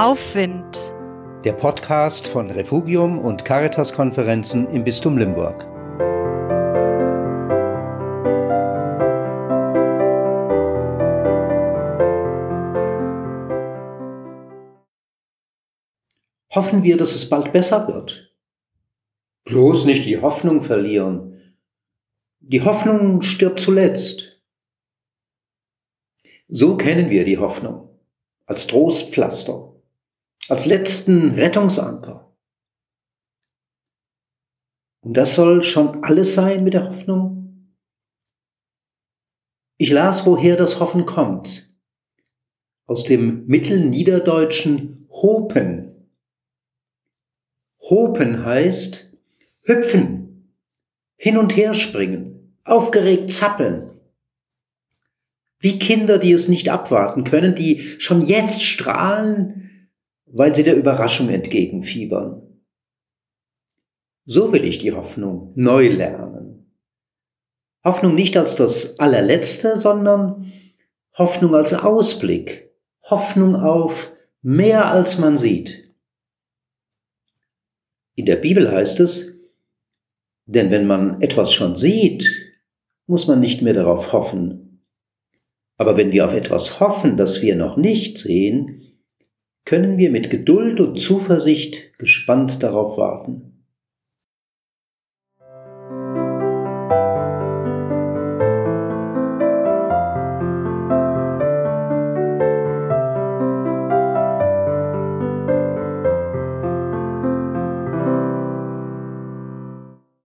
Aufwind. Der Podcast von Refugium und Caritas-Konferenzen im Bistum Limburg. Hoffen wir, dass es bald besser wird. Bloß nicht die Hoffnung verlieren. Die Hoffnung stirbt zuletzt. So kennen wir die Hoffnung als Trostpflaster, als letzten Rettungsanker. Und das soll schon alles sein mit der Hoffnung? Ich las, woher das Hoffen kommt. Aus dem mittelniederdeutschen Hopen. Hopen heißt hüpfen, hin und her springen, aufgeregt zappeln, wie Kinder, die es nicht abwarten können, die schon jetzt strahlen, weil sie der Überraschung entgegenfiebern. So will ich die Hoffnung neu lernen. Hoffnung nicht als das allerletzte, sondern Hoffnung als Ausblick, Hoffnung auf mehr als man sieht. In der Bibel heißt es, denn wenn man etwas schon sieht, muss man nicht mehr darauf hoffen, aber wenn wir auf etwas hoffen, das wir noch nicht sehen, können wir mit Geduld und Zuversicht gespannt darauf warten.